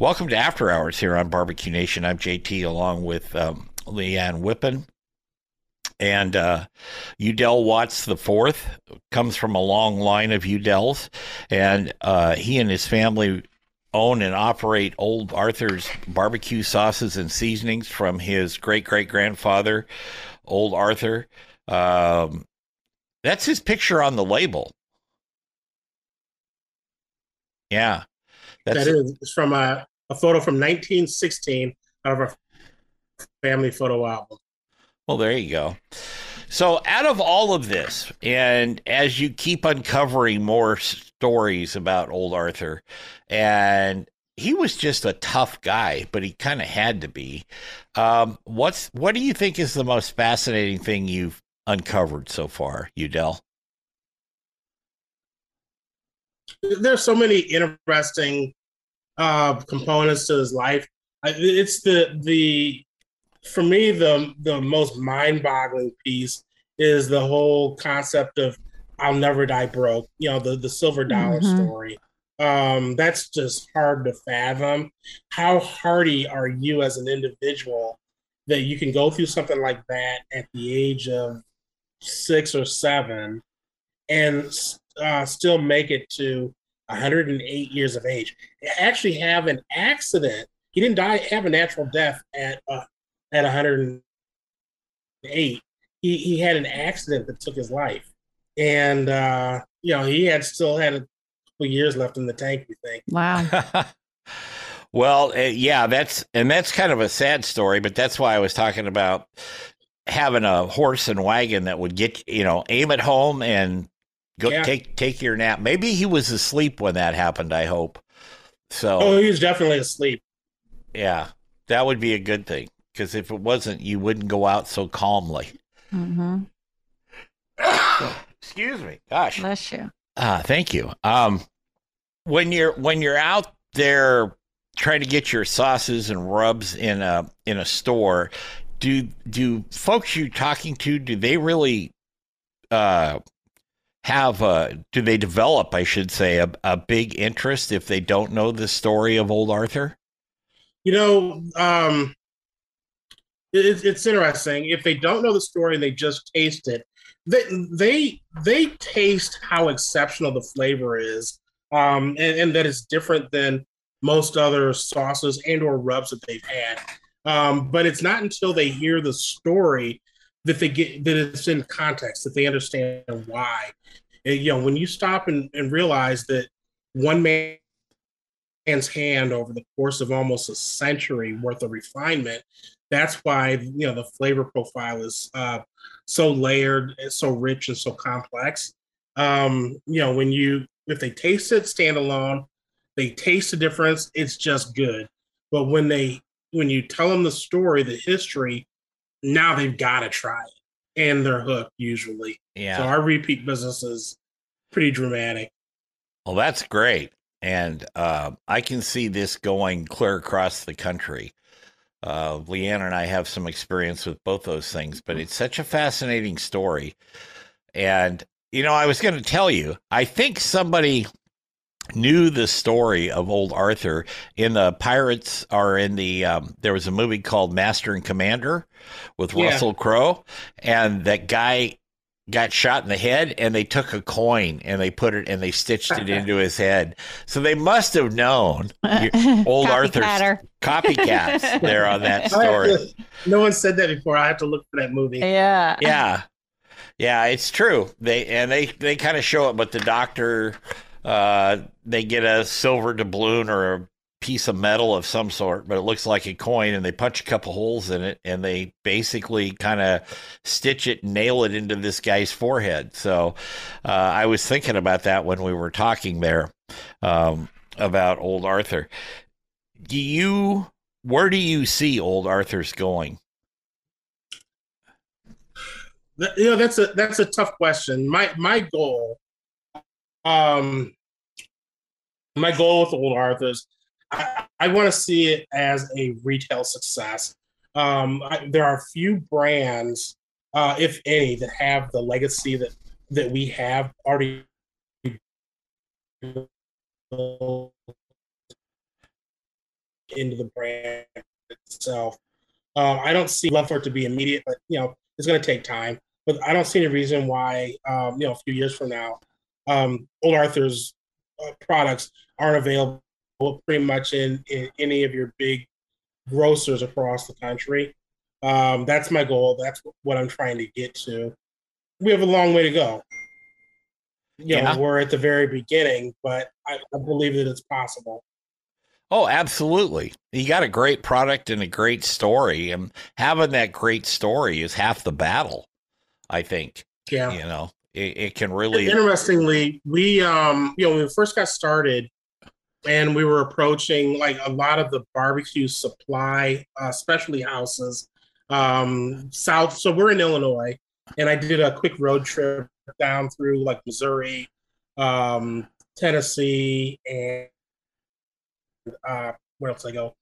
Welcome to After Hours here on Barbecue Nation. I'm JT along with um, Leanne Whippen. And uh, Udell Watts the fourth comes from a long line of Udells, and uh, he and his family own and operate Old Arthur's barbecue sauces and seasonings from his great great grandfather, Old Arthur. Um, that's his picture on the label. Yeah, that's that is it's from a, a photo from 1916 out of our family photo album. Well, there you go. So, out of all of this, and as you keep uncovering more stories about old Arthur, and he was just a tough guy, but he kind of had to be. Um, what's what do you think is the most fascinating thing you've uncovered so far, Udell? There's so many interesting uh, components to his life. It's the the for me the the most mind-boggling piece is the whole concept of I'll never die broke. You know the the silver dollar mm-hmm. story. Um, that's just hard to fathom. How hardy are you as an individual that you can go through something like that at the age of six or seven and uh, still make it to 108 years of age, actually have an accident. He didn't die, have a natural death at uh, at 108. He he had an accident that took his life, and uh, you know he had still had a couple years left in the tank. We think. Wow. well, uh, yeah, that's and that's kind of a sad story, but that's why I was talking about having a horse and wagon that would get you know aim at home and Go yeah. take take your nap. Maybe he was asleep when that happened. I hope. So. Oh, he was definitely asleep. Yeah, that would be a good thing because if it wasn't, you wouldn't go out so calmly. Mm-hmm. Excuse me. Gosh. Bless you. Ah, thank you. Um, when you're when you're out there trying to get your sauces and rubs in a in a store, do do folks you're talking to do they really uh have uh, do they develop i should say a, a big interest if they don't know the story of old arthur? You know um it, it's interesting. If they don't know the story and they just taste it they they they taste how exceptional the flavor is um and, and that it's different than most other sauces and or rubs that they've had. Um but it's not until they hear the story that they get that it's in context that they understand why. And, you know when you stop and, and realize that one man's hand over the course of almost a century worth of refinement that's why you know the flavor profile is uh, so layered so rich and so complex. Um, you know when you if they taste it standalone they taste the difference it's just good. But when they when you tell them the story the history now they've got to try it and they're hooked usually. Yeah. So our repeat business is pretty dramatic. Well, that's great. And uh, I can see this going clear across the country. Uh, Leanne and I have some experience with both those things, but it's such a fascinating story. And, you know, I was going to tell you, I think somebody knew the story of old Arthur in the Pirates or in the um, there was a movie called Master and Commander with yeah. Russell Crowe and that guy got shot in the head and they took a coin and they put it and they stitched it into his head. So they must have known old Arthur's copycats there on that story. no one said that before. I have to look for that movie. Yeah. Yeah. Yeah, it's true. They and they they kind of show it, but the doctor, uh, they get a silver doubloon or a piece of metal of some sort, but it looks like a coin, and they punch a couple holes in it, and they basically kind of stitch it, nail it into this guy's forehead. So, uh, I was thinking about that when we were talking there um, about old Arthur. Do you? Where do you see old Arthur's going? you know that's a that's a tough question. My my goal, um, my goal with Old Arthur's, I, I want to see it as a retail success. Um, I, there are few brands, uh, if any, that have the legacy that that we have already into the brand itself. Uh, I don't see love for it to be immediate, but you know it's going to take time but I don't see any reason why, um, you know, a few years from now, um, Old Arthur's uh, products aren't available pretty much in, in any of your big grocers across the country. Um, that's my goal. That's what I'm trying to get to. We have a long way to go. You know, yeah. we're at the very beginning, but I, I believe that it's possible. Oh, absolutely. You got a great product and a great story, and having that great story is half the battle. I think. Yeah. You know, it, it can really. Interestingly, we, um, you know, when we first got started and we were approaching like a lot of the barbecue supply, uh, specialty houses, um, south. So we're in Illinois and I did a quick road trip down through like Missouri, um, Tennessee, and uh, where else I go?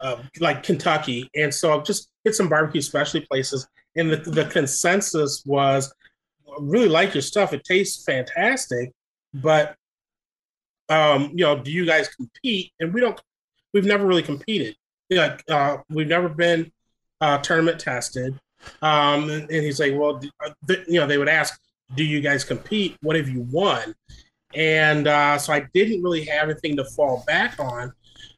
Uh, like Kentucky. And so I just hit some barbecue specialty places and the, the consensus was really like your stuff. It tastes fantastic but um you know do you guys compete? And we don't we've never really competed. Like uh we've never been uh tournament tested. Um and, and he's like well uh, you know they would ask do you guys compete? What have you won? And uh so i didn't really have anything to fall back on.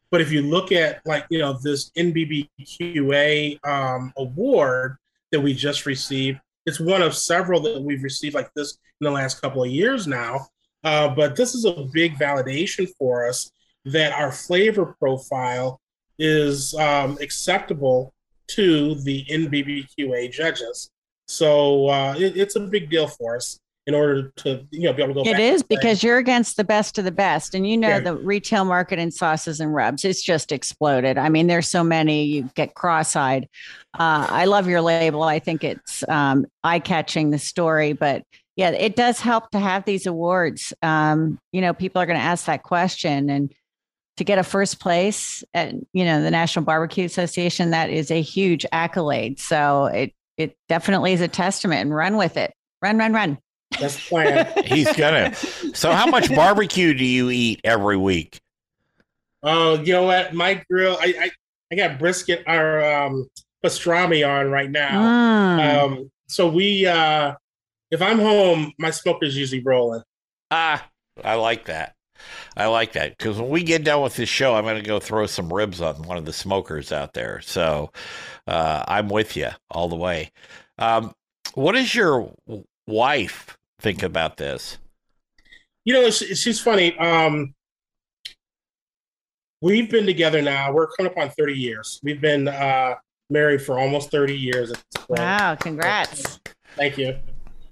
But if you look at like you know this nbbqa um award that we just received. It's one of several that we've received like this in the last couple of years now. Uh, but this is a big validation for us that our flavor profile is um, acceptable to the NBBQA judges. So uh, it, it's a big deal for us in order to you know be able to go. It is because you're against the best of the best, and you know yeah. the retail market in sauces and rubs. It's just exploded. I mean, there's so many. You get cross-eyed. Uh, I love your label. I think it's um, eye-catching the story, but yeah, it does help to have these awards. Um, you know, people are going to ask that question, and to get a first place at you know the National Barbecue Association, that is a huge accolade. So it it definitely is a testament, and run with it. Run, run, run. That's the plan. He's gonna. So, how much barbecue do you eat every week? Oh, you know what? My grill. I I, I got brisket or um, pastrami on right now. Mm. Um, so we. uh If I'm home, my smoker's usually rolling. Ah, I like that. I like that because when we get done with this show, I'm going to go throw some ribs on one of the smokers out there. So uh, I'm with you all the way. Um, what is your wife think about this? You know, she's funny. Um, we've been together now. We're coming up on 30 years. We've been uh, married for almost 30 years. Wow, congrats. Thank you.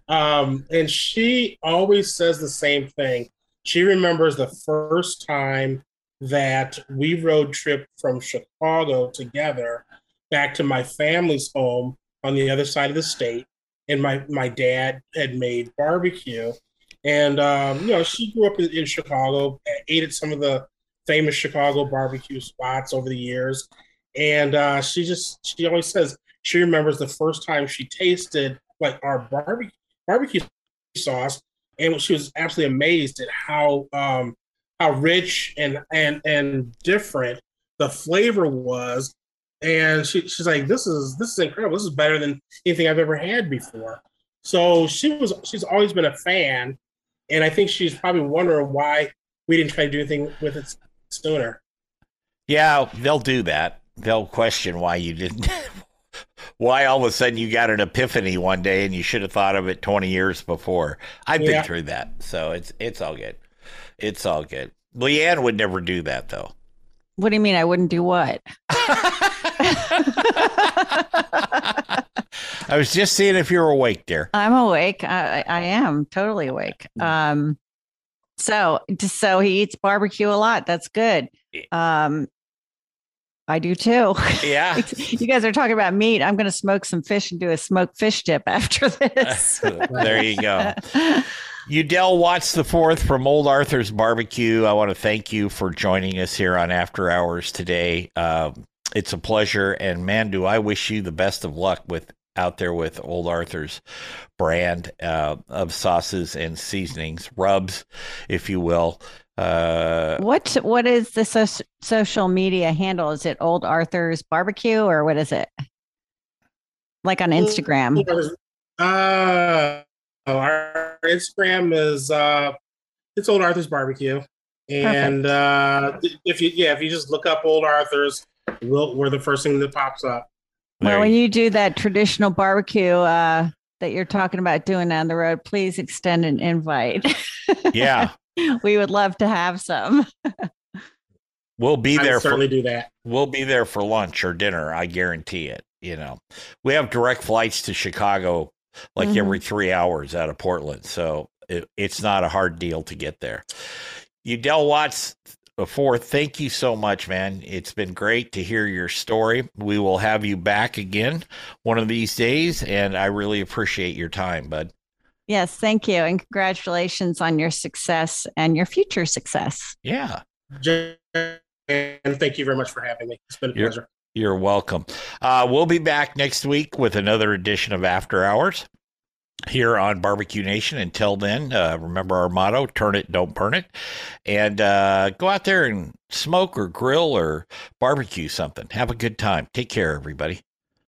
Um, and she always says the same thing. She remembers the first time that we road trip from Chicago together back to my family's home on the other side of the state and my my dad had made barbecue, and um, you know she grew up in, in Chicago, ate at some of the famous Chicago barbecue spots over the years, and uh, she just she always says she remembers the first time she tasted like our barbecue barbecue sauce, and she was absolutely amazed at how um, how rich and and and different the flavor was and she, she's like, "This is this is incredible. This is better than anything I've ever had before." So she was she's always been a fan, and I think she's probably wondering why we didn't try to do anything with it sooner. Yeah, they'll do that. They'll question why you didn't why all of a sudden you got an epiphany one day and you should have thought of it 20 years before. I've been through that. So it's it's all good. It's all good. Leanne would never do that though. What do you mean I wouldn't do what? I was just seeing if you're awake, dear. I'm awake. I, I am totally awake. Um, so so he eats barbecue a lot. That's good. Um, I do too. Yeah. you guys are talking about meat. I'm going to smoke some fish and do a smoked fish dip after this. there you go. Udell Watts the fourth from Old Arthur's Barbecue. I want to thank you for joining us here on After Hours today. Um, it's a pleasure, and man, do I wish you the best of luck with out there with Old Arthur's brand uh, of sauces and seasonings, rubs, if you will. Uh, what what is the so- social media handle? Is it Old Arthur's Barbecue or what is it? Like on Instagram. Uh, oh, our Instagram is uh, it's Old Arthur's Barbecue, and uh, if you yeah, if you just look up Old Arthur's, we'll, we're the first thing that pops up. Well, there when you- you do that traditional barbecue uh, that you're talking about doing down the road, please extend an invite. yeah, we would love to have some. we'll be I there would for certainly do that. we'll be there for lunch or dinner. I guarantee it. You know, we have direct flights to Chicago like Mhm. every three hours out of Portland, so it, it's not a hard deal to get there. Udell Watts before, thank you so much, man. It's been great to hear your story. We will have you back again one of these days, and I really appreciate your time, bud. Yes, thank you. And congratulations on your success and your future success. Yeah. And thank you very much for having me. It's been a You're- pleasure. You're welcome. Uh, we'll be back next week with another edition of After Hours here on Barbecue Nation. Until then, uh, remember our motto turn it, don't burn it. And uh, go out there and smoke or grill or barbecue something. Have a good time. Take care, everybody.